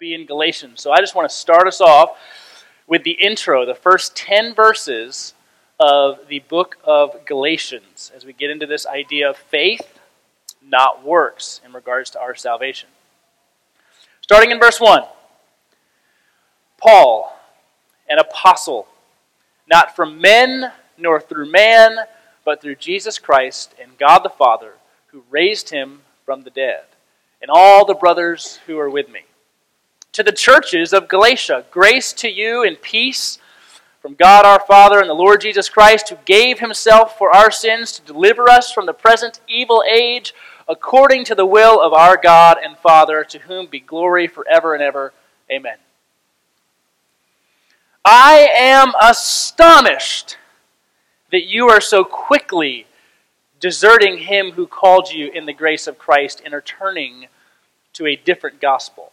be in Galatians. So I just want to start us off with the intro, the first 10 verses of the book of Galatians, as we get into this idea of faith, not works, in regards to our salvation. Starting in verse 1 Paul, an apostle, not from men nor through man, but through Jesus Christ and God the Father, who raised him from the dead, and all the brothers who are with me to the churches of Galatia. Grace to you and peace from God our Father and the Lord Jesus Christ, who gave himself for our sins to deliver us from the present evil age, according to the will of our God and Father, to whom be glory forever and ever. Amen. I am astonished that you are so quickly deserting him who called you in the grace of Christ and are turning to a different gospel.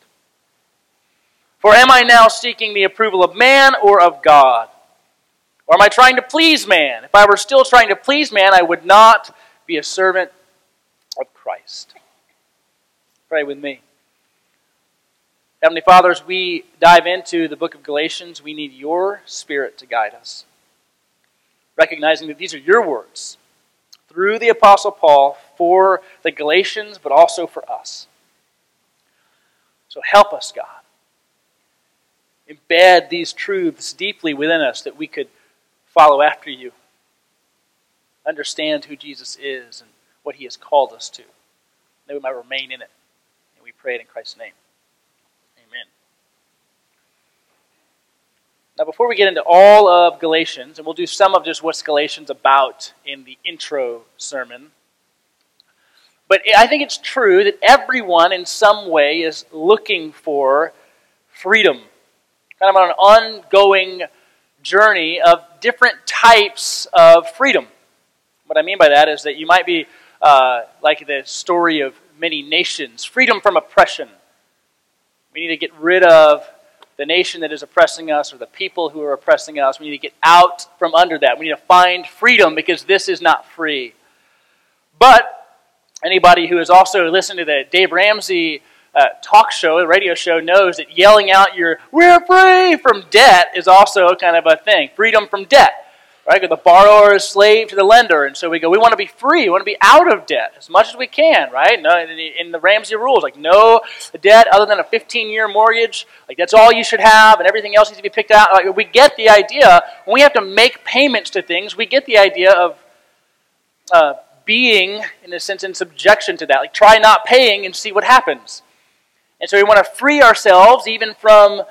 For am I now seeking the approval of man or of God? Or am I trying to please man? If I were still trying to please man, I would not be a servant of Christ. Pray with me. Heavenly Father, as we dive into the book of Galatians, we need your Spirit to guide us. Recognizing that these are your words through the Apostle Paul for the Galatians, but also for us. So help us, God embed these truths deeply within us that we could follow after you, understand who Jesus is and what he has called us to, that we might remain in it. And we pray it in Christ's name. Amen. Now, before we get into all of Galatians, and we'll do some of just what's Galatians about in the intro sermon. But I think it's true that everyone in some way is looking for freedom kind of on an ongoing journey of different types of freedom. What I mean by that is that you might be uh, like the story of many nations freedom from oppression. We need to get rid of the nation that is oppressing us or the people who are oppressing us. We need to get out from under that. We need to find freedom because this is not free. But anybody who has also listened to the Dave Ramsey uh, talk show, radio show, knows that yelling out your "We're free" from debt is also kind of a thing. Freedom from debt, right? The borrower is slave to the lender, and so we go. We want to be free. We want to be out of debt as much as we can, right? No, in the Ramsey rules, like no debt other than a 15-year mortgage. Like that's all you should have, and everything else needs to be picked out. Like we get the idea. When we have to make payments to things, we get the idea of. Uh, being, in a sense, in subjection to that. Like, try not paying and see what happens. And so we want to free ourselves even from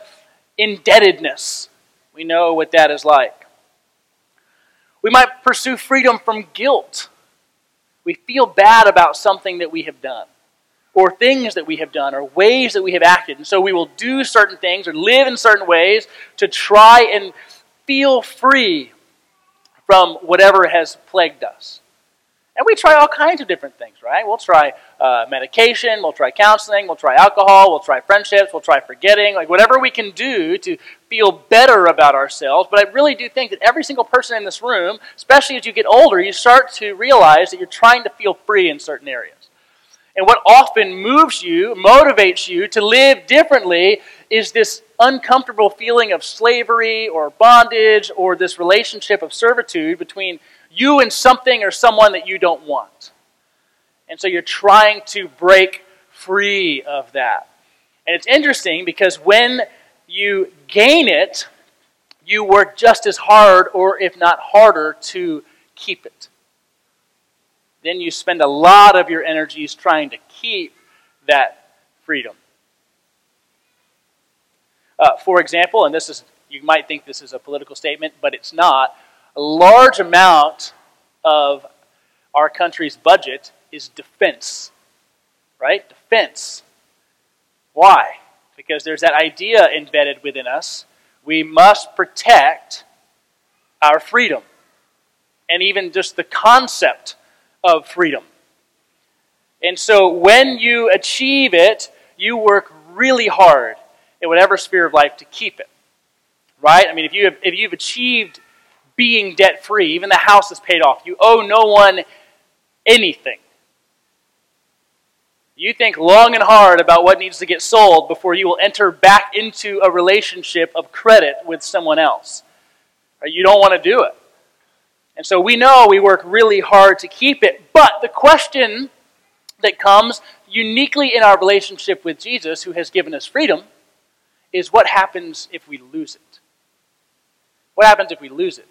indebtedness. We know what that is like. We might pursue freedom from guilt. We feel bad about something that we have done, or things that we have done, or ways that we have acted. And so we will do certain things or live in certain ways to try and feel free from whatever has plagued us. And we try all kinds of different things, right? We'll try uh, medication, we'll try counseling, we'll try alcohol, we'll try friendships, we'll try forgetting, like whatever we can do to feel better about ourselves. But I really do think that every single person in this room, especially as you get older, you start to realize that you're trying to feel free in certain areas. And what often moves you, motivates you to live differently is this uncomfortable feeling of slavery or bondage or this relationship of servitude between you and something or someone that you don't want. And so you're trying to break free of that. And it's interesting because when you gain it, you work just as hard, or if not harder, to keep it. Then you spend a lot of your energies trying to keep that freedom. Uh, for example, and this is, you might think this is a political statement, but it's not a large amount of our country's budget is defense. Right? Defense. Why? because there's that idea embedded within us. We must protect our freedom and even just the concept of freedom. And so when you achieve it, you work really hard in whatever sphere of life to keep it. Right? I mean, if, you have, if you've achieved being debt free, even the house is paid off, you owe no one anything. You think long and hard about what needs to get sold before you will enter back into a relationship of credit with someone else. You don't want to do it. And so we know we work really hard to keep it. But the question that comes uniquely in our relationship with Jesus, who has given us freedom, is what happens if we lose it? What happens if we lose it?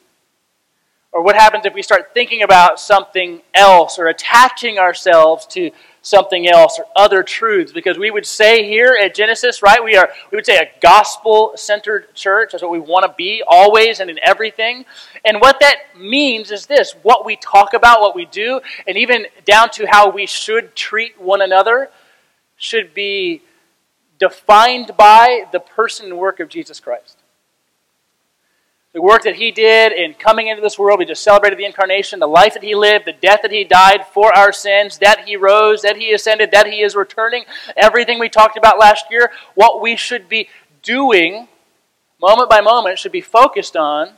Or what happens if we start thinking about something else or attaching ourselves to something else or other truths? Because we would say here at Genesis, right, we are we would say a gospel-centered church. That's what we want to be always and in everything. And what that means is this, what we talk about, what we do, and even down to how we should treat one another should be defined by the person and work of Jesus Christ the work that he did in coming into this world. We just celebrated the incarnation, the life that he lived, the death that he died for our sins, that he rose, that he ascended, that he is returning. Everything we talked about last year, what we should be doing moment by moment should be focused on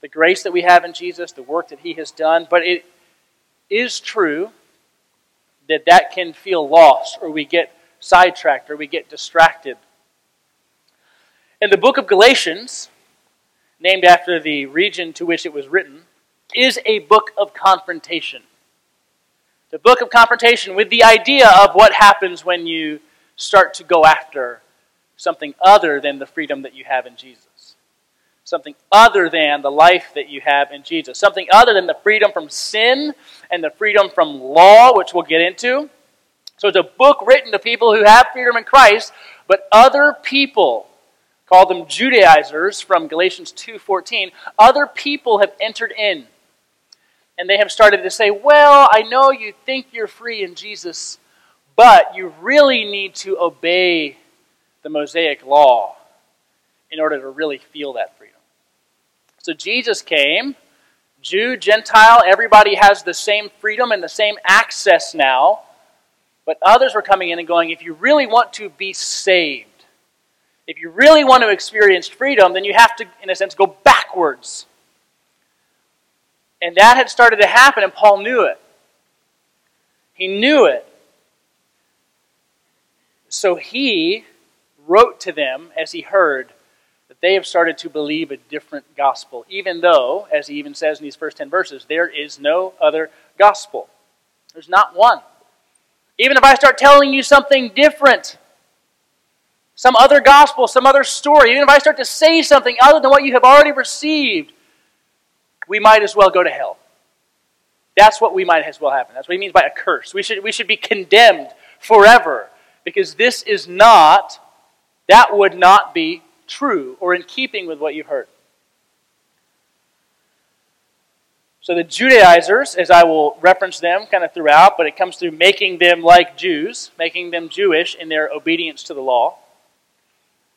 the grace that we have in Jesus, the work that he has done. But it is true that that can feel lost or we get sidetracked or we get distracted. In the book of Galatians, named after the region to which it was written, is a book of confrontation. The book of confrontation with the idea of what happens when you start to go after something other than the freedom that you have in Jesus. Something other than the life that you have in Jesus. Something other than the freedom from sin and the freedom from law, which we'll get into. So it's a book written to people who have freedom in Christ, but other people called them Judaizers from Galatians 2:14, other people have entered in. And they have started to say, "Well, I know you think you're free in Jesus, but you really need to obey the Mosaic law in order to really feel that freedom." So Jesus came, Jew, Gentile, everybody has the same freedom and the same access now. But others were coming in and going, if you really want to be saved, if you really want to experience freedom, then you have to, in a sense, go backwards. And that had started to happen, and Paul knew it. He knew it. So he wrote to them as he heard that they have started to believe a different gospel, even though, as he even says in these first 10 verses, there is no other gospel. There's not one. Even if I start telling you something different, some other gospel, some other story, even if I start to say something other than what you have already received, we might as well go to hell. That's what we might as well happen. That's what he means by a curse. We should, we should be condemned forever because this is not, that would not be true or in keeping with what you've heard. So the Judaizers, as I will reference them kind of throughout, but it comes through making them like Jews, making them Jewish in their obedience to the law.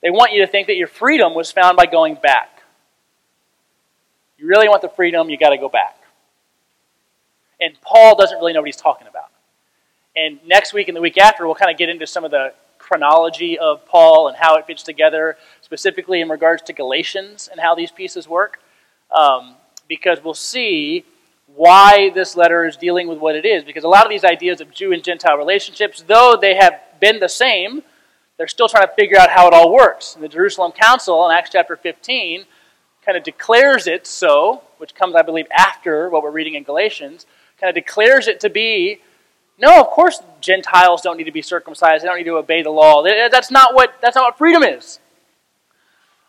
They want you to think that your freedom was found by going back. You really want the freedom, you got to go back. And Paul doesn't really know what he's talking about. And next week and the week after, we'll kind of get into some of the chronology of Paul and how it fits together, specifically in regards to Galatians and how these pieces work, um, because we'll see why this letter is dealing with what it is. Because a lot of these ideas of Jew and Gentile relationships, though they have been the same, they're still trying to figure out how it all works. And the Jerusalem Council in Acts chapter 15 kind of declares it so, which comes, I believe, after what we're reading in Galatians, kind of declares it to be no, of course Gentiles don't need to be circumcised. They don't need to obey the law. That's not what, that's not what freedom is.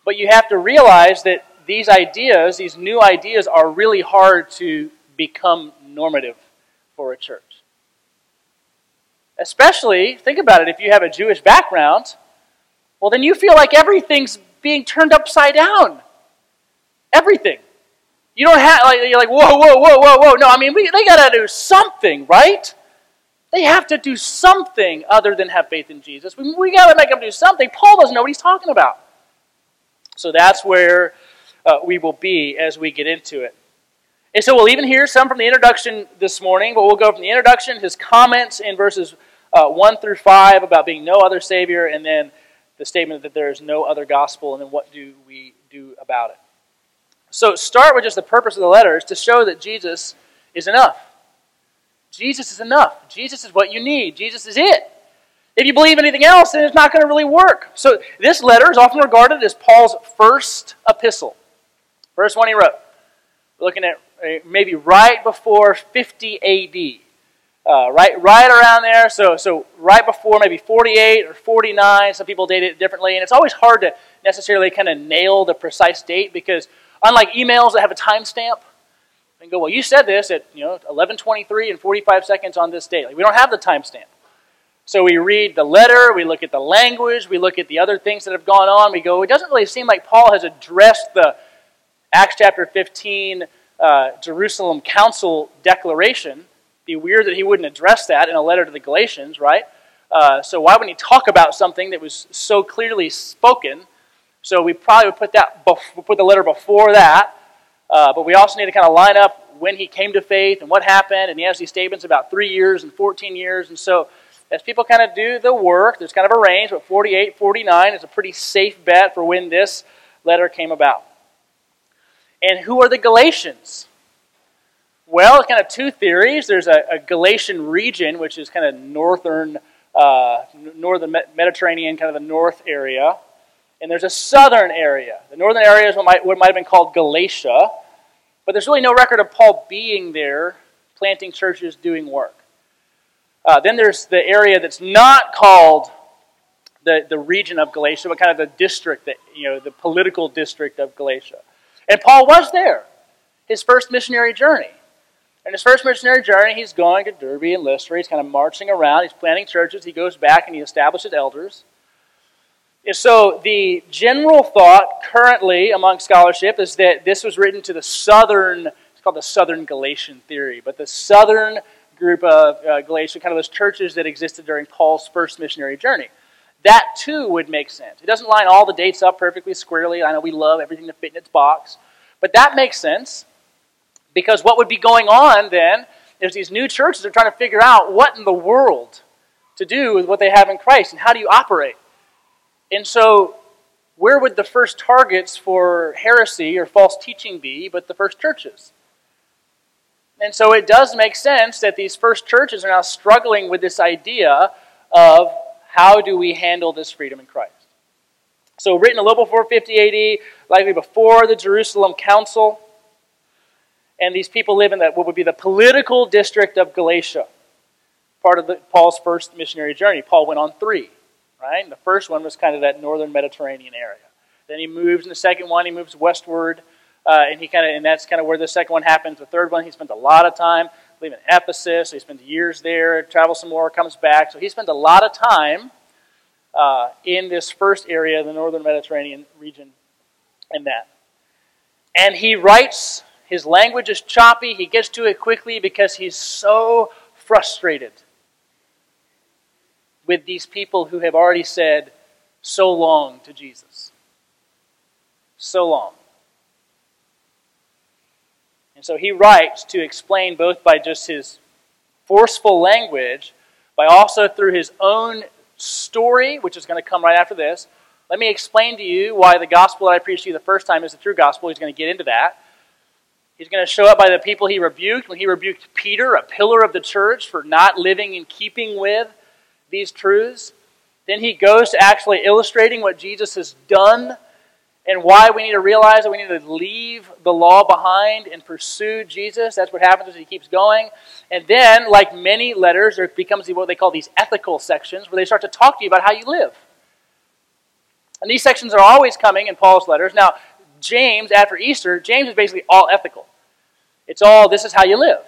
But you have to realize that these ideas, these new ideas, are really hard to become normative for a church. Especially, think about it, if you have a Jewish background, well, then you feel like everything's being turned upside down. Everything. You don't have, like, you're like, whoa, whoa, whoa, whoa, whoa. No, I mean, we, they got to do something, right? They have to do something other than have faith in Jesus. We, we got to make them do something. Paul doesn't know what he's talking about. So that's where uh, we will be as we get into it. And so we'll even hear some from the introduction this morning, but we'll go from the introduction, his comments in verses uh, 1 through 5 about being no other Savior, and then the statement that there is no other gospel, and then what do we do about it. So start with just the purpose of the letter is to show that Jesus is enough. Jesus is enough. Jesus is what you need. Jesus is it. If you believe anything else, then it's not going to really work. So this letter is often regarded as Paul's first epistle. First one he wrote. We're looking at maybe right before 50 AD. Uh, right, right around there. So, so right before maybe 48 or 49. Some people date it differently, and it's always hard to necessarily kind of nail the precise date because unlike emails that have a timestamp, and go, well, you said this at you know 11:23 and 45 seconds on this date. Like, we don't have the timestamp. So we read the letter, we look at the language, we look at the other things that have gone on. We go, it doesn't really seem like Paul has addressed the Acts chapter 15 uh, Jerusalem Council declaration be weird that he wouldn't address that in a letter to the Galatians, right? Uh, so why wouldn't he talk about something that was so clearly spoken? So we probably would put that put the letter before that. Uh, but we also need to kind of line up when he came to faith and what happened. And he has these statements about three years and 14 years. And so as people kind of do the work, there's kind of a range, but 48, 49 is a pretty safe bet for when this letter came about. And who are the Galatians? Well, kind of two theories. There's a, a Galatian region, which is kind of northern, uh, northern Mediterranean, kind of the north area. And there's a southern area. The northern area is what might, what might have been called Galatia. But there's really no record of Paul being there, planting churches, doing work. Uh, then there's the area that's not called the, the region of Galatia, but kind of the district, that, you know, the political district of Galatia. And Paul was there, his first missionary journey. In his first missionary journey, he's going to Derbe and Lystra. He's kind of marching around. He's planting churches. He goes back and he establishes elders. And so the general thought currently among scholarship is that this was written to the southern, it's called the Southern Galatian theory, but the southern group of uh, Galatia, kind of those churches that existed during Paul's first missionary journey. That too would make sense. It doesn't line all the dates up perfectly squarely. I know we love everything to fit in its box, but that makes sense. Because what would be going on then is these new churches are trying to figure out what in the world to do with what they have in Christ and how do you operate. And so, where would the first targets for heresy or false teaching be but the first churches? And so it does make sense that these first churches are now struggling with this idea of how do we handle this freedom in Christ. So, written a little before 50 AD, likely before the Jerusalem Council and these people live in that what would be the political district of Galatia, part of the, Paul's first missionary journey. Paul went on three, right? And the first one was kind of that northern Mediterranean area. Then he moves in the second one, he moves westward, uh, and he kind of, and that's kind of where the second one happens. The third one, he spent a lot of time living in Ephesus. So he spends years there, travels some more, comes back. So he spent a lot of time uh, in this first area, the northern Mediterranean region, and that. And he writes his language is choppy. He gets to it quickly because he's so frustrated with these people who have already said so long to Jesus. So long. And so he writes to explain both by just his forceful language, but also through his own story, which is going to come right after this. Let me explain to you why the gospel that I preached to you the first time is the true gospel. He's going to get into that. He's going to show up by the people he rebuked when he rebuked Peter, a pillar of the church, for not living in keeping with these truths. Then he goes to actually illustrating what Jesus has done and why we need to realize that we need to leave the law behind and pursue Jesus. That's what happens as he keeps going. And then, like many letters, there becomes what they call these ethical sections where they start to talk to you about how you live. And these sections are always coming in Paul's letters. Now, James, after Easter, James is basically all ethical. It's all, this is how you live.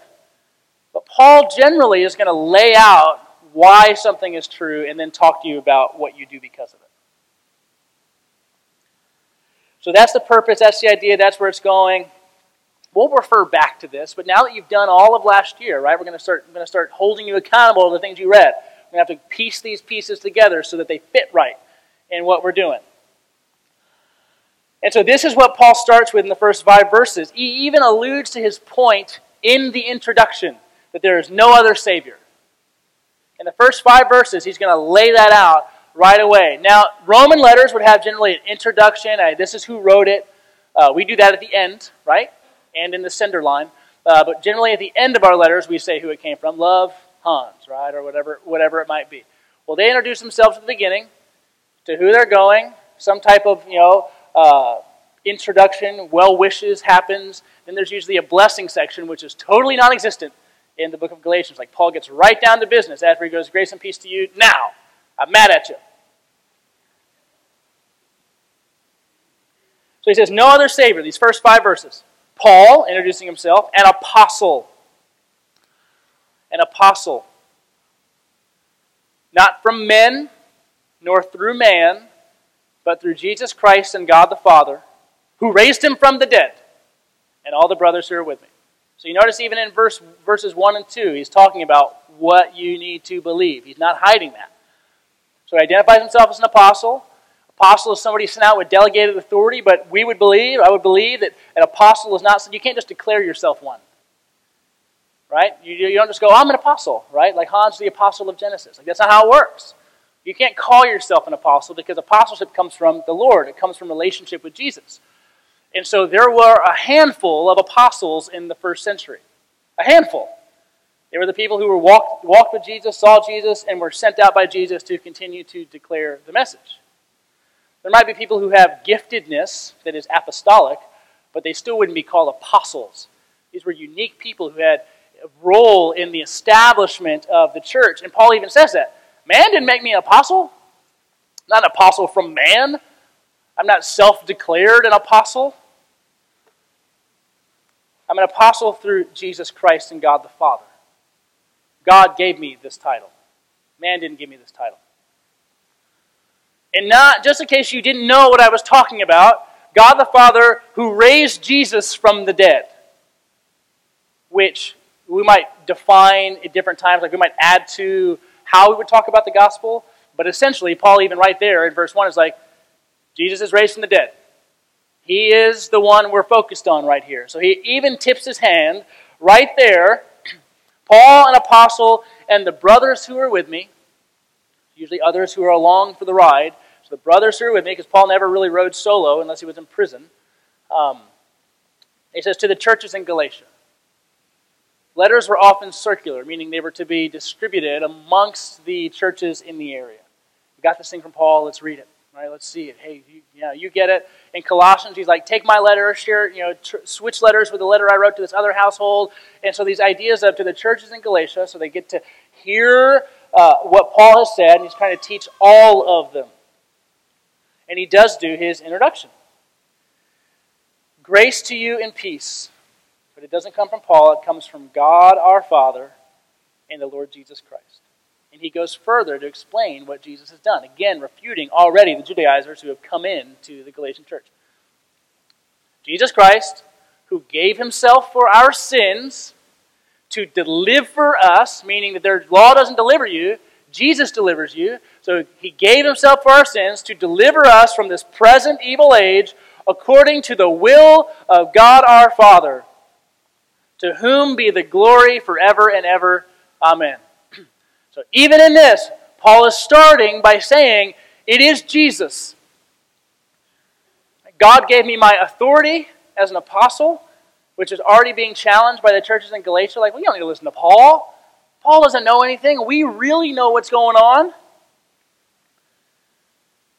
But Paul generally is going to lay out why something is true and then talk to you about what you do because of it. So that's the purpose, that's the idea, that's where it's going. we'll refer back to this, but now that you've done all of last year, right, we're going to start, going to start holding you accountable to the things you read. We're going to have to piece these pieces together so that they fit right in what we're doing. And so this is what Paul starts with in the first five verses. He even alludes to his point in the introduction that there is no other Savior. In the first five verses, he's going to lay that out right away. Now, Roman letters would have generally an introduction. Uh, this is who wrote it. Uh, we do that at the end, right? And in the sender line. Uh, but generally, at the end of our letters, we say who it came from. Love, Hans, right? Or whatever, whatever it might be. Well, they introduce themselves at the beginning, to who they're going, some type of, you know, uh, introduction, well wishes happens. Then there's usually a blessing section, which is totally non existent in the book of Galatians. Like Paul gets right down to business after he goes, Grace and peace to you. Now, I'm mad at you. So he says, No other Savior, these first five verses. Paul, introducing himself, an apostle. An apostle. Not from men, nor through man, but through Jesus Christ and God the Father, who raised him from the dead, and all the brothers who are with me. So you notice even in verse, verses 1 and 2, he's talking about what you need to believe. He's not hiding that. So he identifies himself as an apostle. Apostle is somebody sent out with delegated authority, but we would believe, I would believe, that an apostle is not, you can't just declare yourself one. Right? You, you don't just go, I'm an apostle, right? Like Hans, the apostle of Genesis. Like that's not how it works. You can't call yourself an apostle because apostleship comes from the Lord. It comes from relationship with Jesus. And so there were a handful of apostles in the first century. A handful. They were the people who were walked, walked with Jesus, saw Jesus, and were sent out by Jesus to continue to declare the message. There might be people who have giftedness that is apostolic, but they still wouldn't be called apostles. These were unique people who had a role in the establishment of the church. And Paul even says that. Man didn't make me an apostle. not an apostle from man. I'm not self declared an apostle. I'm an apostle through Jesus Christ and God the Father. God gave me this title. Man didn't give me this title. And not, just in case you didn't know what I was talking about, God the Father who raised Jesus from the dead, which we might define at different times, like we might add to how we would talk about the gospel. But essentially, Paul, even right there in verse 1, is like, Jesus is raised from the dead. He is the one we're focused on right here. So he even tips his hand right there. Paul, an apostle, and the brothers who are with me, usually others who are along for the ride. So the brothers who are with me, because Paul never really rode solo unless he was in prison. Um, he says, To the churches in Galatia. Letters were often circular, meaning they were to be distributed amongst the churches in the area. We got this thing from Paul, let's read it. Right, let's see it. Hey, you, you, you get it. In Colossians, he's like, take my letter, share, you know, tr- switch letters with the letter I wrote to this other household. And so these ideas of to the churches in Galatia, so they get to hear uh, what Paul has said, and he's trying to teach all of them. And he does do his introduction. Grace to you and peace. But it doesn't come from Paul, it comes from God our Father and the Lord Jesus Christ. And he goes further to explain what Jesus has done. Again, refuting already the Judaizers who have come in to the Galatian church. Jesus Christ, who gave himself for our sins to deliver us, meaning that their law doesn't deliver you, Jesus delivers you. So he gave himself for our sins to deliver us from this present evil age according to the will of God our Father, to whom be the glory forever and ever. Amen. So even in this, Paul is starting by saying, It is Jesus. God gave me my authority as an apostle, which is already being challenged by the churches in Galatia. Like, we don't need to listen to Paul. Paul doesn't know anything. We really know what's going on.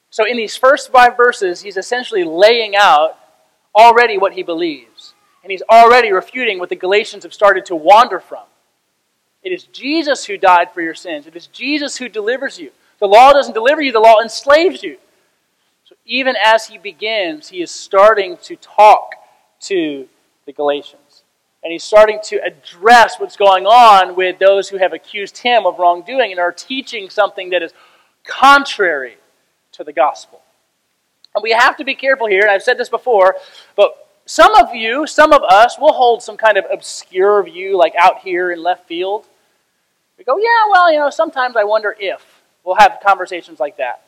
So, in these first five verses, he's essentially laying out already what he believes. And he's already refuting what the Galatians have started to wander from. It is Jesus who died for your sins. It is Jesus who delivers you. The law doesn't deliver you, the law enslaves you. So even as he begins, he is starting to talk to the Galatians. And he's starting to address what's going on with those who have accused him of wrongdoing and are teaching something that is contrary to the gospel. And we have to be careful here, and I've said this before, but Some of you, some of us, will hold some kind of obscure view, like out here in left field. We go, yeah, well, you know, sometimes I wonder if. We'll have conversations like that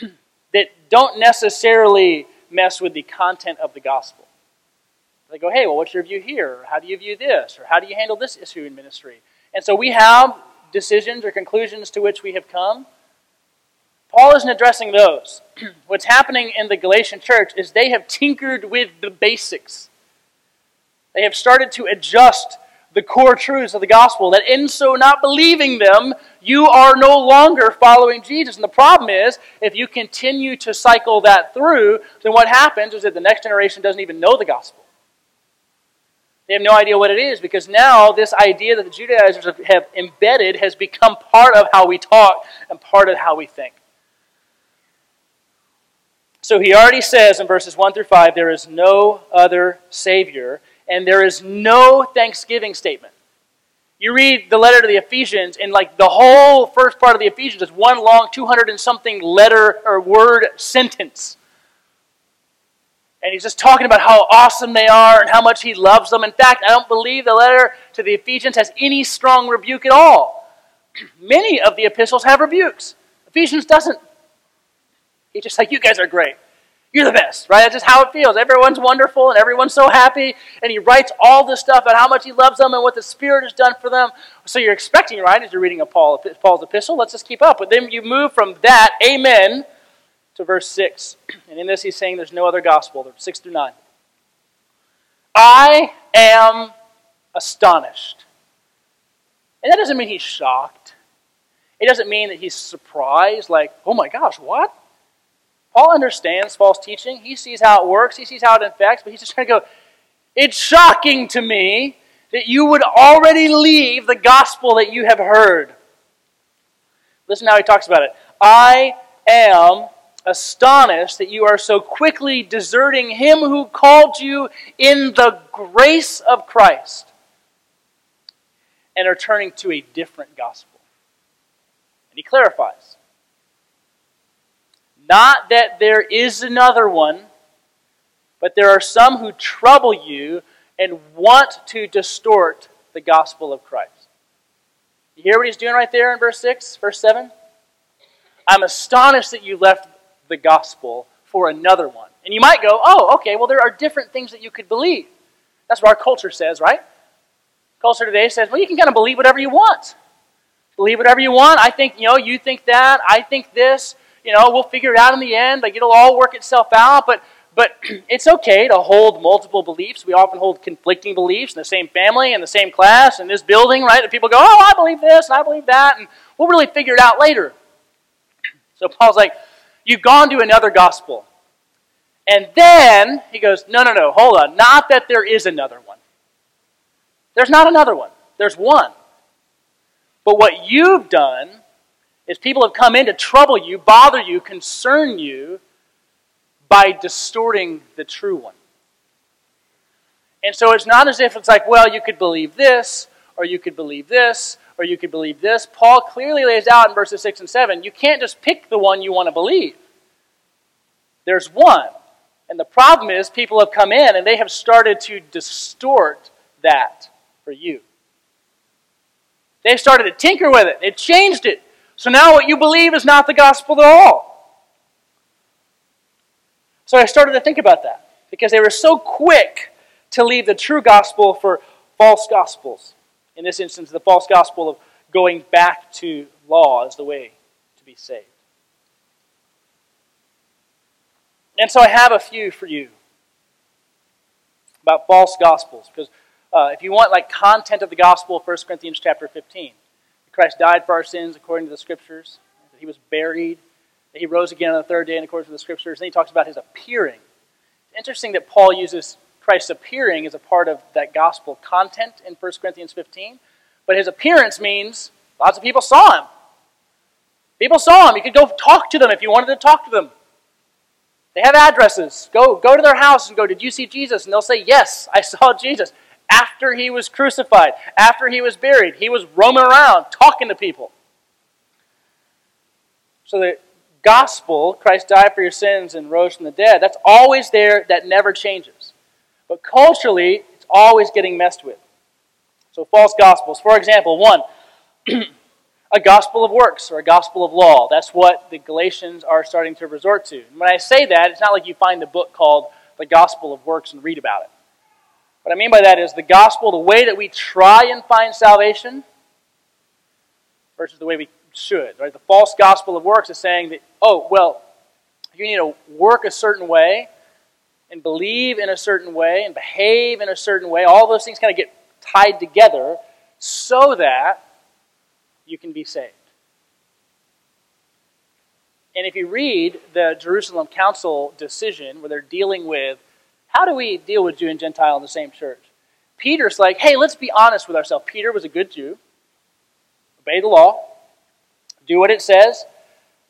that don't necessarily mess with the content of the gospel. They go, hey, well, what's your view here? Or how do you view this? Or how do you handle this issue in ministry? And so we have decisions or conclusions to which we have come. Paul isn't addressing those. What's happening in the Galatian church is they have tinkered with the basics. They have started to adjust the core truths of the gospel, that in so not believing them, you are no longer following Jesus. And the problem is, if you continue to cycle that through, then what happens is that the next generation doesn't even know the gospel. They have no idea what it is because now this idea that the Judaizers have embedded has become part of how we talk and part of how we think. So he already says in verses 1 through 5 there is no other Savior and there is no thanksgiving statement. You read the letter to the Ephesians, and like the whole first part of the Ephesians is one long 200 and something letter or word sentence. And he's just talking about how awesome they are and how much he loves them. In fact, I don't believe the letter to the Ephesians has any strong rebuke at all. Many of the epistles have rebukes. Ephesians doesn't. He's just like, you guys are great. You're the best, right? That's just how it feels. Everyone's wonderful and everyone's so happy. And he writes all this stuff about how much he loves them and what the Spirit has done for them. So you're expecting, right, as you're reading a Paul, Paul's epistle, let's just keep up. But then you move from that, amen, to verse 6. And in this he's saying there's no other gospel, 6 through 9. I am astonished. And that doesn't mean he's shocked. It doesn't mean that he's surprised, like, oh my gosh, what? Paul understands false teaching. He sees how it works, he sees how it infects, but he's just trying to go, it's shocking to me that you would already leave the gospel that you have heard. Listen how he talks about it. I am astonished that you are so quickly deserting him who called you in the grace of Christ and are turning to a different gospel. And he clarifies not that there is another one, but there are some who trouble you and want to distort the gospel of Christ. You hear what he's doing right there in verse 6, verse 7? I'm astonished that you left the gospel for another one. And you might go, oh, okay, well, there are different things that you could believe. That's what our culture says, right? Culture today says, well, you can kind of believe whatever you want. Believe whatever you want. I think, you know, you think that. I think this you know, we'll figure it out in the end. Like it'll all work itself out. But but it's okay to hold multiple beliefs. We often hold conflicting beliefs in the same family, in the same class, in this building, right? That people go, oh, I believe this and I believe that, and we'll really figure it out later. So Paul's like, you've gone to another gospel. And then he goes, no, no, no, hold on. Not that there is another one. There's not another one. There's one. But what you've done is people have come in to trouble you, bother you, concern you by distorting the true one. And so it's not as if it's like, well, you could believe this, or you could believe this, or you could believe this. Paul clearly lays out in verses 6 and 7 you can't just pick the one you want to believe. There's one. And the problem is, people have come in and they have started to distort that for you. They've started to tinker with it, they've changed it. So now what you believe is not the gospel at all. So I started to think about that because they were so quick to leave the true gospel for false gospels. In this instance, the false gospel of going back to law as the way to be saved. And so I have a few for you about false gospels because uh, if you want like content of the gospel, 1 Corinthians chapter 15. Christ died for our sins according to the Scriptures, that he was buried, that he rose again on the third day in accordance with the Scriptures. Then he talks about his appearing. It's interesting that Paul uses Christ's appearing as a part of that gospel content in 1 Corinthians 15. But his appearance means lots of people saw him. People saw him. You could go talk to them if you wanted to talk to them. They have addresses. Go, go to their house and go, Did you see Jesus? And they'll say, Yes, I saw Jesus after he was crucified, after he was buried. He was roaming around talking to people. So the gospel, Christ died for your sins and rose from the dead, that's always there, that never changes. But culturally, it's always getting messed with. So, false gospels. For example, one, a gospel of works or a gospel of law. That's what the Galatians are starting to resort to. And when I say that, it's not like you find the book called The Gospel of Works and read about it. What I mean by that is the gospel, the way that we try and find salvation versus the way we should. Right? The false gospel of works is saying that, oh, well, you need to work a certain way and believe in a certain way and behave in a certain way. All those things kind of get tied together so that you can be saved. And if you read the Jerusalem Council decision where they're dealing with how do we deal with Jew and Gentile in the same church? Peter's like, hey, let's be honest with ourselves. Peter was a good Jew, obey the law, do what it says.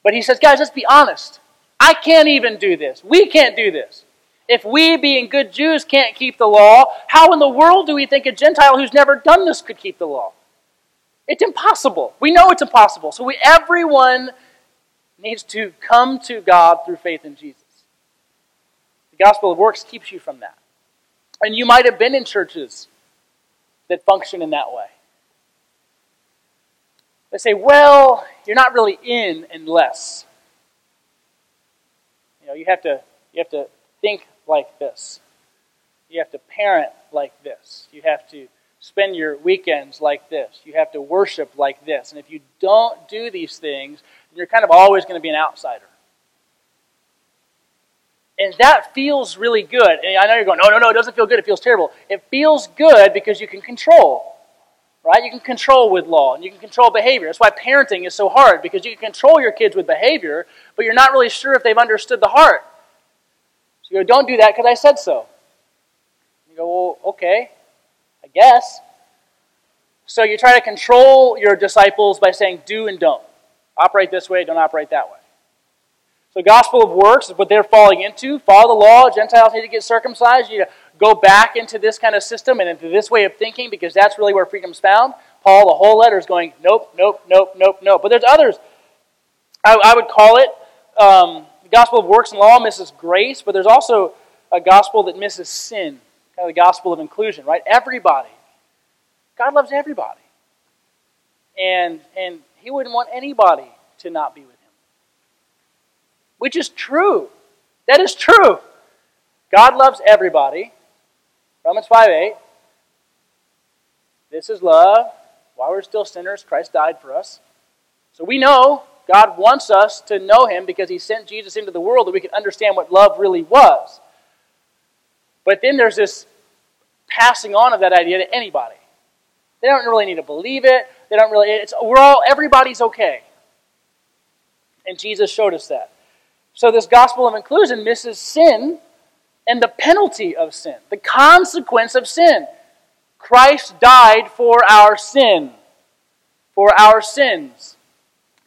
But he says, guys, let's be honest. I can't even do this. We can't do this. If we, being good Jews, can't keep the law, how in the world do we think a Gentile who's never done this could keep the law? It's impossible. We know it's impossible. So we, everyone needs to come to God through faith in Jesus. The gospel of works keeps you from that. And you might have been in churches that function in that way. They say, well, you're not really in unless. You know, you have to you have to think like this. You have to parent like this. You have to spend your weekends like this. You have to worship like this. And if you don't do these things, you're kind of always going to be an outsider. And that feels really good. And I know you're going, no, no, no, it doesn't feel good. It feels terrible. It feels good because you can control, right? You can control with law and you can control behavior. That's why parenting is so hard because you can control your kids with behavior, but you're not really sure if they've understood the heart. So you go, don't do that because I said so. You go, well, okay, I guess. So you try to control your disciples by saying do and don't. Operate this way, don't operate that way. So, gospel of works is what they're falling into. Follow the law. Gentiles need to get circumcised. You need to go back into this kind of system and into this way of thinking because that's really where freedom's found. Paul, the whole letter is going, nope, nope, nope, nope, nope. But there's others. I, I would call it um, gospel of works and law misses grace, but there's also a gospel that misses sin, kind of the gospel of inclusion, right? Everybody. God loves everybody. And, and He wouldn't want anybody to not be with him. which is true. That is true. God loves everybody. Romans 5 8. This is love. While we're still sinners, Christ died for us. So we know God wants us to know Him because He sent Jesus into the world that we can understand what love really was. But then there's this passing on of that idea to anybody. They don't really need to believe it. They don't really. It's we're all everybody's okay. And Jesus showed us that. So, this gospel of inclusion misses sin and the penalty of sin, the consequence of sin. Christ died for our sin, for our sins,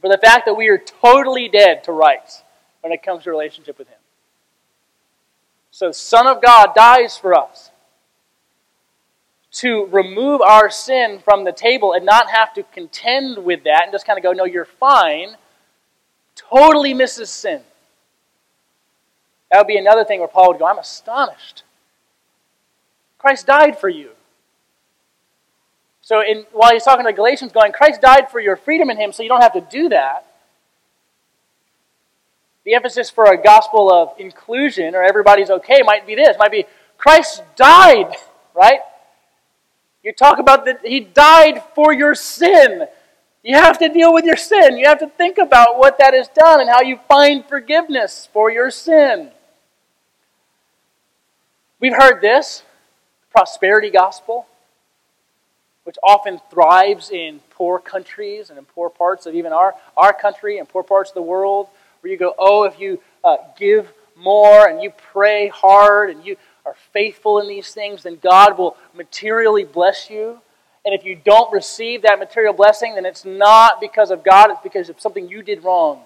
for the fact that we are totally dead to rights when it comes to relationship with Him. So, Son of God dies for us to remove our sin from the table and not have to contend with that and just kind of go, no, you're fine, totally misses sin. That would be another thing where Paul would go, I'm astonished. Christ died for you. So in, while he's talking to Galatians, going, Christ died for your freedom in him, so you don't have to do that. The emphasis for a gospel of inclusion or everybody's okay might be this, might be Christ died, right? You talk about that he died for your sin. You have to deal with your sin. You have to think about what that has done and how you find forgiveness for your sin. We've heard this prosperity gospel, which often thrives in poor countries and in poor parts of even our, our country and poor parts of the world, where you go, oh, if you uh, give more and you pray hard and you are faithful in these things, then God will materially bless you. And if you don't receive that material blessing, then it's not because of God, it's because of something you did wrong.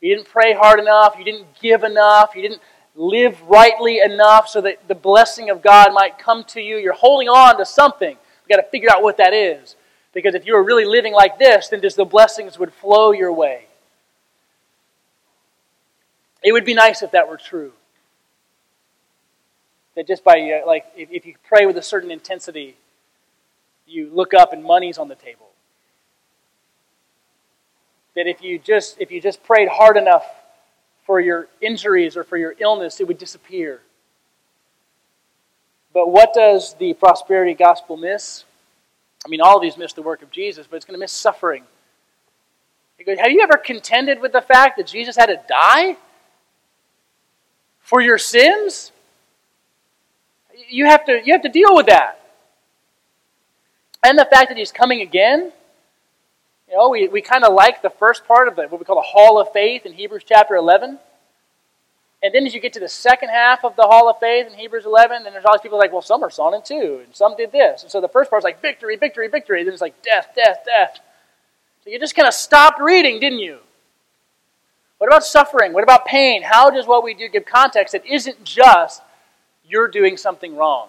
You didn't pray hard enough, you didn't give enough, you didn't live rightly enough so that the blessing of God might come to you. You're holding on to something. Got to figure out what that is. Because if you were really living like this, then just the blessings would flow your way. It would be nice if that were true. That just by, uh, like, if, if you pray with a certain intensity, you look up and money's on the table. That if you just, if you just prayed hard enough for your injuries or for your illness, it would disappear. But what does the prosperity gospel miss? I mean, all of these miss the work of Jesus, but it's going to miss suffering. Goes, Have you ever contended with the fact that Jesus had to die for your sins? You have to, you have to deal with that. And the fact that he's coming again. You know, we, we kind of like the first part of the, what we call the Hall of Faith in Hebrews chapter 11. And then as you get to the second half of the Hall of Faith in Hebrews 11, then there's all these people like, well, some are sawn in two, and some did this. And so the first part part's like victory, victory, victory. And Then it's like death, death, death. So you just kind of stopped reading, didn't you? What about suffering? What about pain? How does what we do give context? It isn't just you're doing something wrong.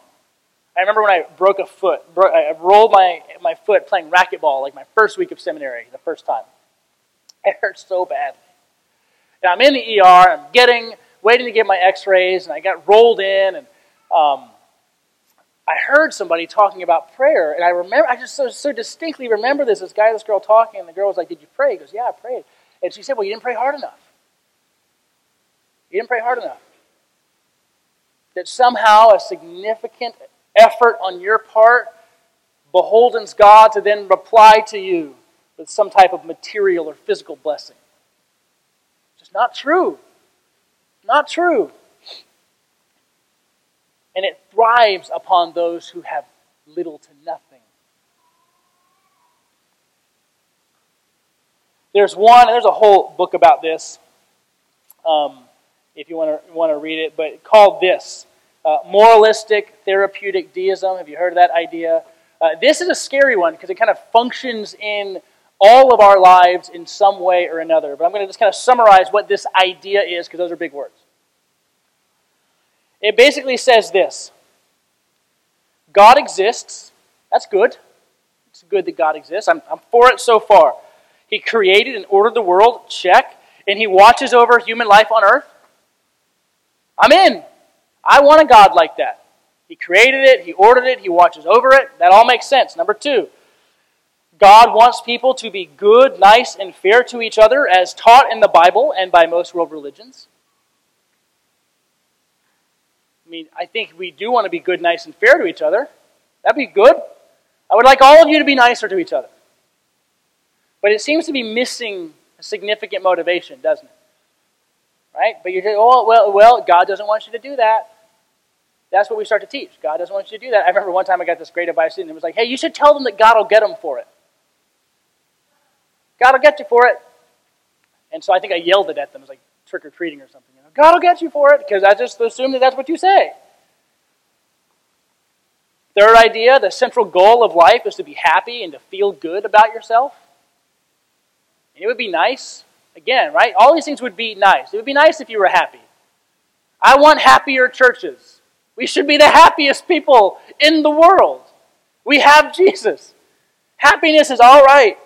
I remember when I broke a foot, I rolled my, my foot playing racquetball like my first week of seminary, the first time. It hurt so badly. And I'm in the ER, I'm getting waiting to get my x rays, and I got rolled in, and um, I heard somebody talking about prayer, and I remember, I just so, so distinctly remember this this guy, this girl talking, and the girl was like, Did you pray? He goes, Yeah, I prayed. And she said, Well, you didn't pray hard enough. You didn't pray hard enough. That somehow a significant effort on your part beholdens God to then reply to you with some type of material or physical blessing. It's just not true. Not true. And it thrives upon those who have little to nothing. There's one, there's a whole book about this, um, if you want to, want to read it, but called this uh, Moralistic Therapeutic Deism. Have you heard of that idea? Uh, this is a scary one because it kind of functions in all of our lives in some way or another. But I'm going to just kind of summarize what this idea is because those are big words. It basically says this God exists. That's good. It's good that God exists. I'm, I'm for it so far. He created and ordered the world, check. And He watches over human life on earth. I'm in. I want a God like that. He created it, He ordered it, He watches over it. That all makes sense. Number two, God wants people to be good, nice, and fair to each other as taught in the Bible and by most world religions I mean, I think we do want to be good, nice, and fair to each other. That'd be good. I would like all of you to be nicer to each other. But it seems to be missing a significant motivation, doesn't it? Right? But you're saying, oh, well, well, God doesn't want you to do that. That's what we start to teach. God doesn't want you to do that. I remember one time I got this great advice, and it was like, hey, you should tell them that God will get them for it. God will get you for it. And so I think I yelled it at them. It was like trick or treating or something. God will get you for it because I just assume that that's what you say. Third idea the central goal of life is to be happy and to feel good about yourself. And it would be nice. Again, right? All these things would be nice. It would be nice if you were happy. I want happier churches. We should be the happiest people in the world. We have Jesus. Happiness is all right.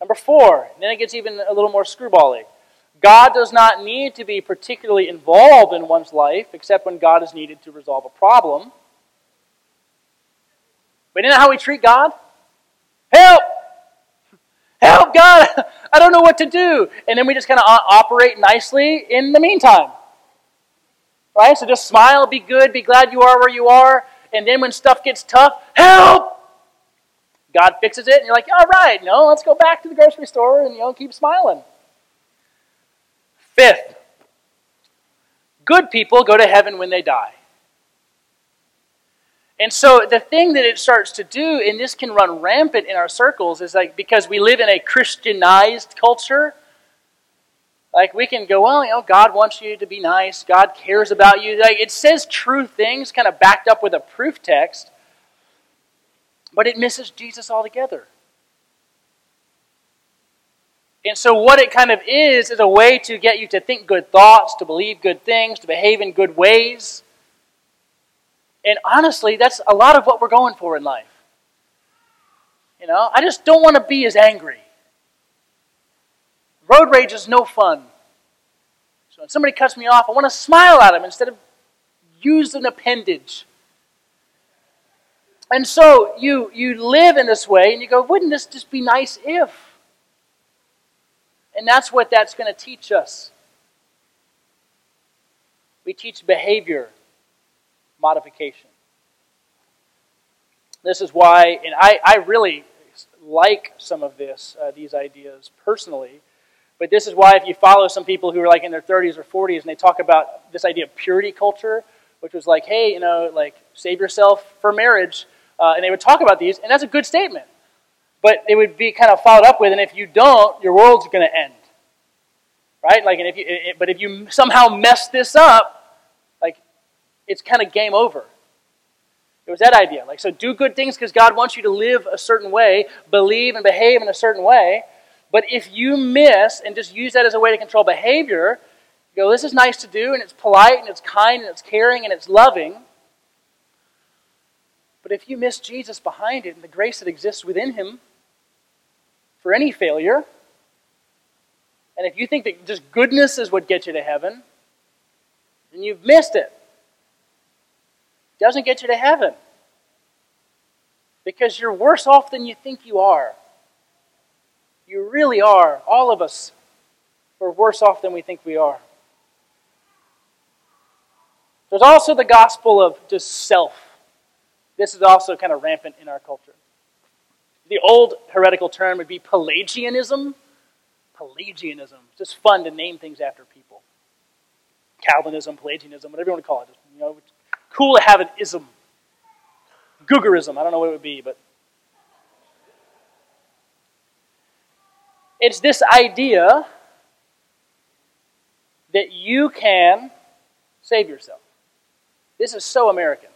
Number four, then it gets even a little more screwbally. God does not need to be particularly involved in one's life except when God is needed to resolve a problem. But isn't how we treat God? Help! Help, God! I don't know what to do. And then we just kind of operate nicely in the meantime. Right? So just smile, be good, be glad you are where you are. And then when stuff gets tough, help! God fixes it, and you're like, all right, no, let's go back to the grocery store and you know keep smiling. Fifth, good people go to heaven when they die. And so the thing that it starts to do, and this can run rampant in our circles, is like because we live in a Christianized culture, like we can go, well, you know, God wants you to be nice, God cares about you. Like it says true things, kind of backed up with a proof text, but it misses Jesus altogether. And so, what it kind of is, is a way to get you to think good thoughts, to believe good things, to behave in good ways. And honestly, that's a lot of what we're going for in life. You know, I just don't want to be as angry. Road rage is no fun. So when somebody cuts me off, I want to smile at them instead of use an appendage. And so you, you live in this way and you go, wouldn't this just be nice if? And that's what that's going to teach us. We teach behavior modification. This is why, and I, I really like some of this, uh, these ideas personally, but this is why if you follow some people who are like in their 30s or 40s and they talk about this idea of purity culture, which was like, hey, you know, like save yourself for marriage, uh, and they would talk about these, and that's a good statement. But it would be kind of followed up with, and if you don't, your world's going to end. Right? Like, and if you, it, but if you somehow mess this up, like, it's kind of game over. It was that idea. Like, so do good things because God wants you to live a certain way, believe and behave in a certain way. But if you miss and just use that as a way to control behavior, go, this is nice to do, and it's polite, and it's kind, and it's caring, and it's loving. But if you miss Jesus behind it and the grace that exists within him for any failure, and if you think that just goodness is what gets you to heaven, then you've missed it. It doesn't get you to heaven. Because you're worse off than you think you are. You really are. All of us are worse off than we think we are. There's also the gospel of just self. This is also kind of rampant in our culture. The old heretical term would be Pelagianism. Pelagianism. Just fun to name things after people. Calvinism, Pelagianism, whatever you want to call it. Just, you know, cool to have an ism. Googerism. I don't know what it would be, but It's this idea that you can save yourself. This is so American.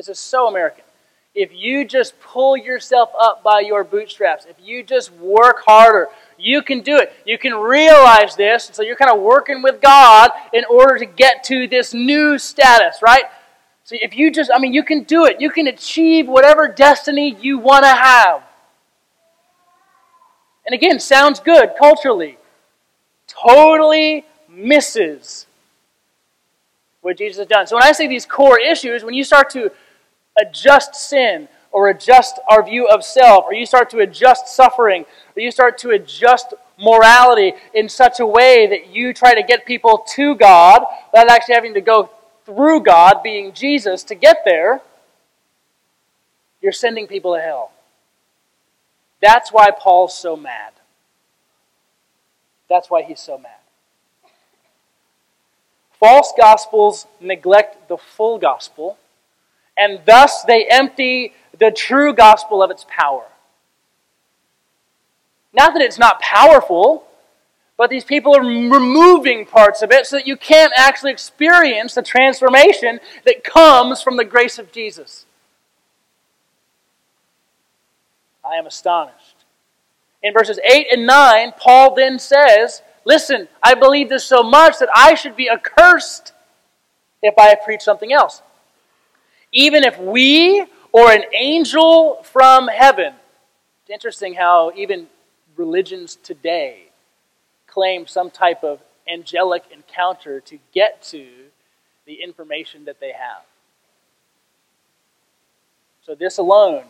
This is so American. If you just pull yourself up by your bootstraps, if you just work harder, you can do it. You can realize this. And so you're kind of working with God in order to get to this new status, right? So if you just, I mean, you can do it. You can achieve whatever destiny you want to have. And again, sounds good culturally. Totally misses what Jesus has done. So when I say these core issues, when you start to adjust sin or adjust our view of self, or you start to adjust suffering, or you start to adjust morality in such a way that you try to get people to God without actually having to go through God, being Jesus, to get there, you're sending people to hell. That's why Paul's so mad. That's why he's so mad. False gospels neglect the full gospel, and thus they empty the true gospel of its power. Not that it's not powerful, but these people are removing parts of it so that you can't actually experience the transformation that comes from the grace of Jesus. I am astonished. In verses 8 and 9, Paul then says, Listen, I believe this so much that I should be accursed if I preach something else. Even if we or an angel from heaven. It's interesting how even religions today claim some type of angelic encounter to get to the information that they have. So, this alone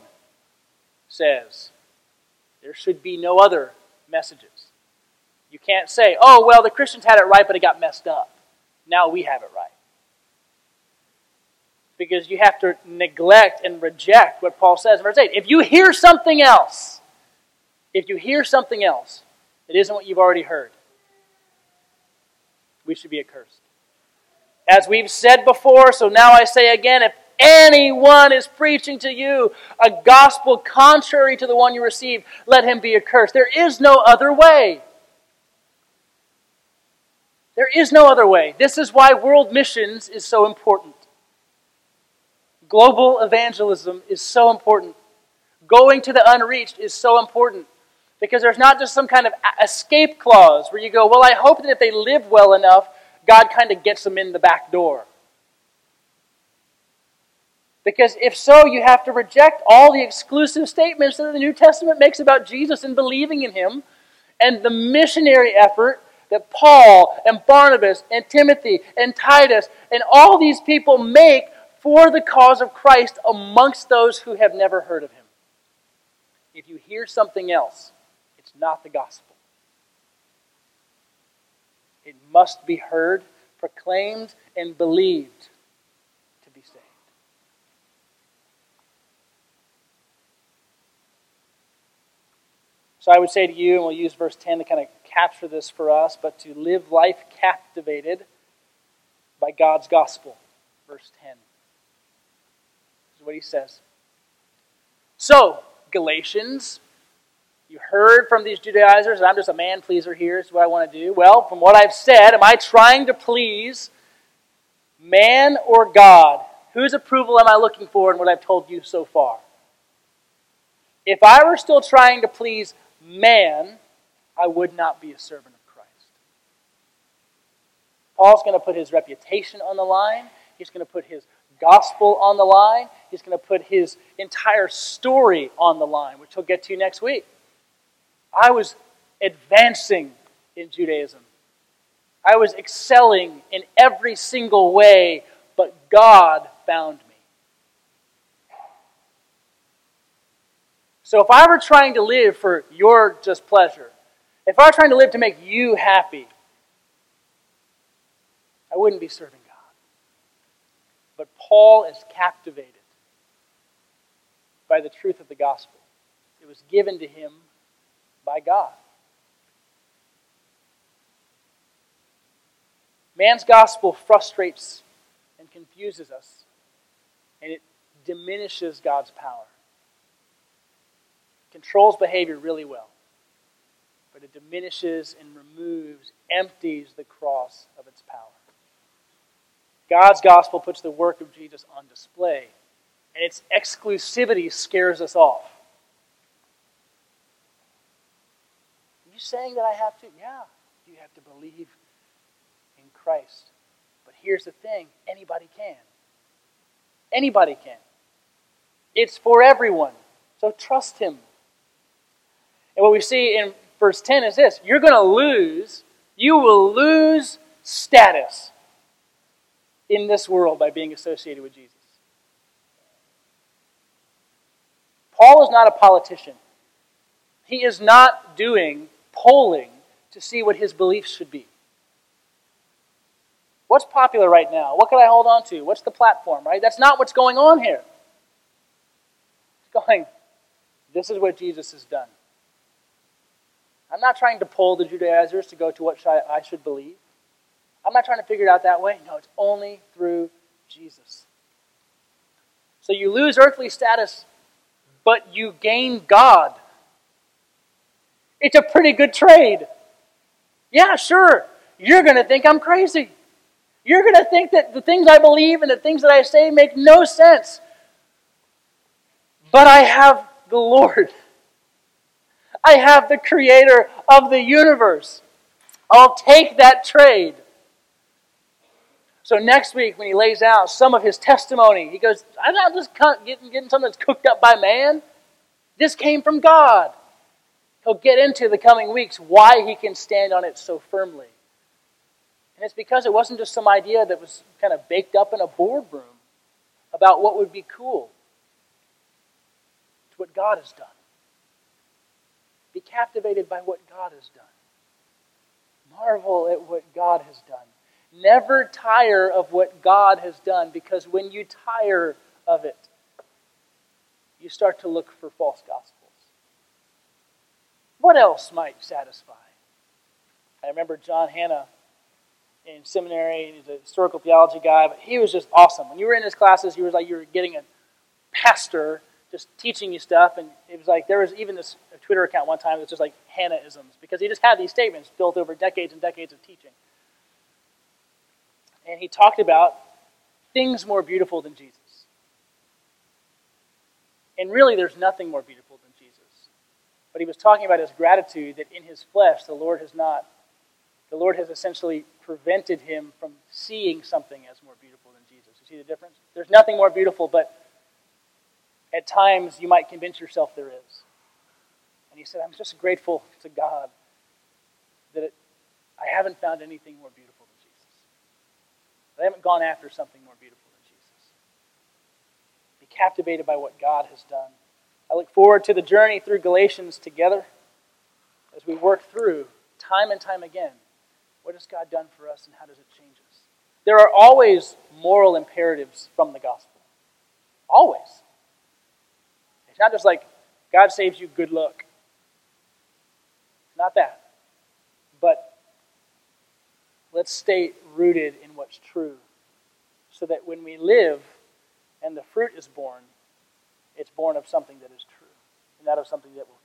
says there should be no other messages. You can't say, oh, well, the Christians had it right, but it got messed up. Now we have it right. Because you have to neglect and reject what Paul says in verse 8. If you hear something else, if you hear something else that isn't what you've already heard, we should be accursed. As we've said before, so now I say again, if anyone is preaching to you a gospel contrary to the one you received, let him be accursed. There is no other way. There is no other way. This is why world missions is so important. Global evangelism is so important. Going to the unreached is so important. Because there's not just some kind of escape clause where you go, well, I hope that if they live well enough, God kind of gets them in the back door. Because if so, you have to reject all the exclusive statements that the New Testament makes about Jesus and believing in Him and the missionary effort that Paul and Barnabas and Timothy and Titus and all these people make for the cause of Christ amongst those who have never heard of him. If you hear something else, it's not the gospel. It must be heard, proclaimed, and believed to be saved. So I would say to you, and we'll use verse 10 to kind of capture this for us, but to live life captivated by God's gospel. Verse 10. Is what he says. So, Galatians, you heard from these Judaizers, and I'm just a man pleaser here, is what I want to do. Well, from what I've said, am I trying to please man or God? Whose approval am I looking for in what I've told you so far? If I were still trying to please man, I would not be a servant of Christ. Paul's going to put his reputation on the line. He's going to put his gospel on the line. He's going to put his entire story on the line, which he'll get to next week. I was advancing in Judaism. I was excelling in every single way, but God found me. So if I were trying to live for your just pleasure, if I were trying to live to make you happy, I wouldn't be serving. But Paul is captivated by the truth of the gospel. It was given to him by God. Man's gospel frustrates and confuses us, and it diminishes God's power. It controls behavior really well, but it diminishes and removes, empties the cross of its power. God's gospel puts the work of Jesus on display, and its exclusivity scares us off. Are you saying that I have to? Yeah, you have to believe in Christ. But here's the thing anybody can. Anybody can. It's for everyone. So trust Him. And what we see in verse 10 is this you're going to lose, you will lose status in this world by being associated with Jesus. Paul is not a politician. He is not doing polling to see what his beliefs should be. What's popular right now? What can I hold on to? What's the platform, right? That's not what's going on here. It's going, this is what Jesus has done. I'm not trying to pull the Judaizers to go to what I should believe. I'm not trying to figure it out that way. No, it's only through Jesus. So you lose earthly status, but you gain God. It's a pretty good trade. Yeah, sure. You're going to think I'm crazy. You're going to think that the things I believe and the things that I say make no sense. But I have the Lord. I have the creator of the universe. I'll take that trade. So next week, when he lays out some of his testimony, he goes, I'm not just getting, getting something that's cooked up by man. This came from God. He'll get into the coming weeks why he can stand on it so firmly. And it's because it wasn't just some idea that was kind of baked up in a boardroom about what would be cool. It's what God has done. Be captivated by what God has done. Marvel at what God has done. Never tire of what God has done because when you tire of it, you start to look for false gospels. What else might satisfy? I remember John Hannah in seminary. He's a historical theology guy, but he was just awesome. When you were in his classes, you was like you were getting a pastor just teaching you stuff. And it was like there was even this Twitter account one time that was just like Hannahisms because he just had these statements built over decades and decades of teaching. And he talked about things more beautiful than Jesus. And really, there's nothing more beautiful than Jesus. But he was talking about his gratitude that in his flesh, the Lord has not, the Lord has essentially prevented him from seeing something as more beautiful than Jesus. You see the difference? There's nothing more beautiful, but at times you might convince yourself there is. And he said, I'm just grateful to God that it, I haven't found anything more beautiful. I haven't gone after something more beautiful than Jesus. Be captivated by what God has done. I look forward to the journey through Galatians together as we work through time and time again what has God done for us and how does it change us. There are always moral imperatives from the gospel. Always. It's not just like God saves you, good luck. Not that. But let's stay rooted in what's true so that when we live and the fruit is born, it's born of something that is true and not of something that will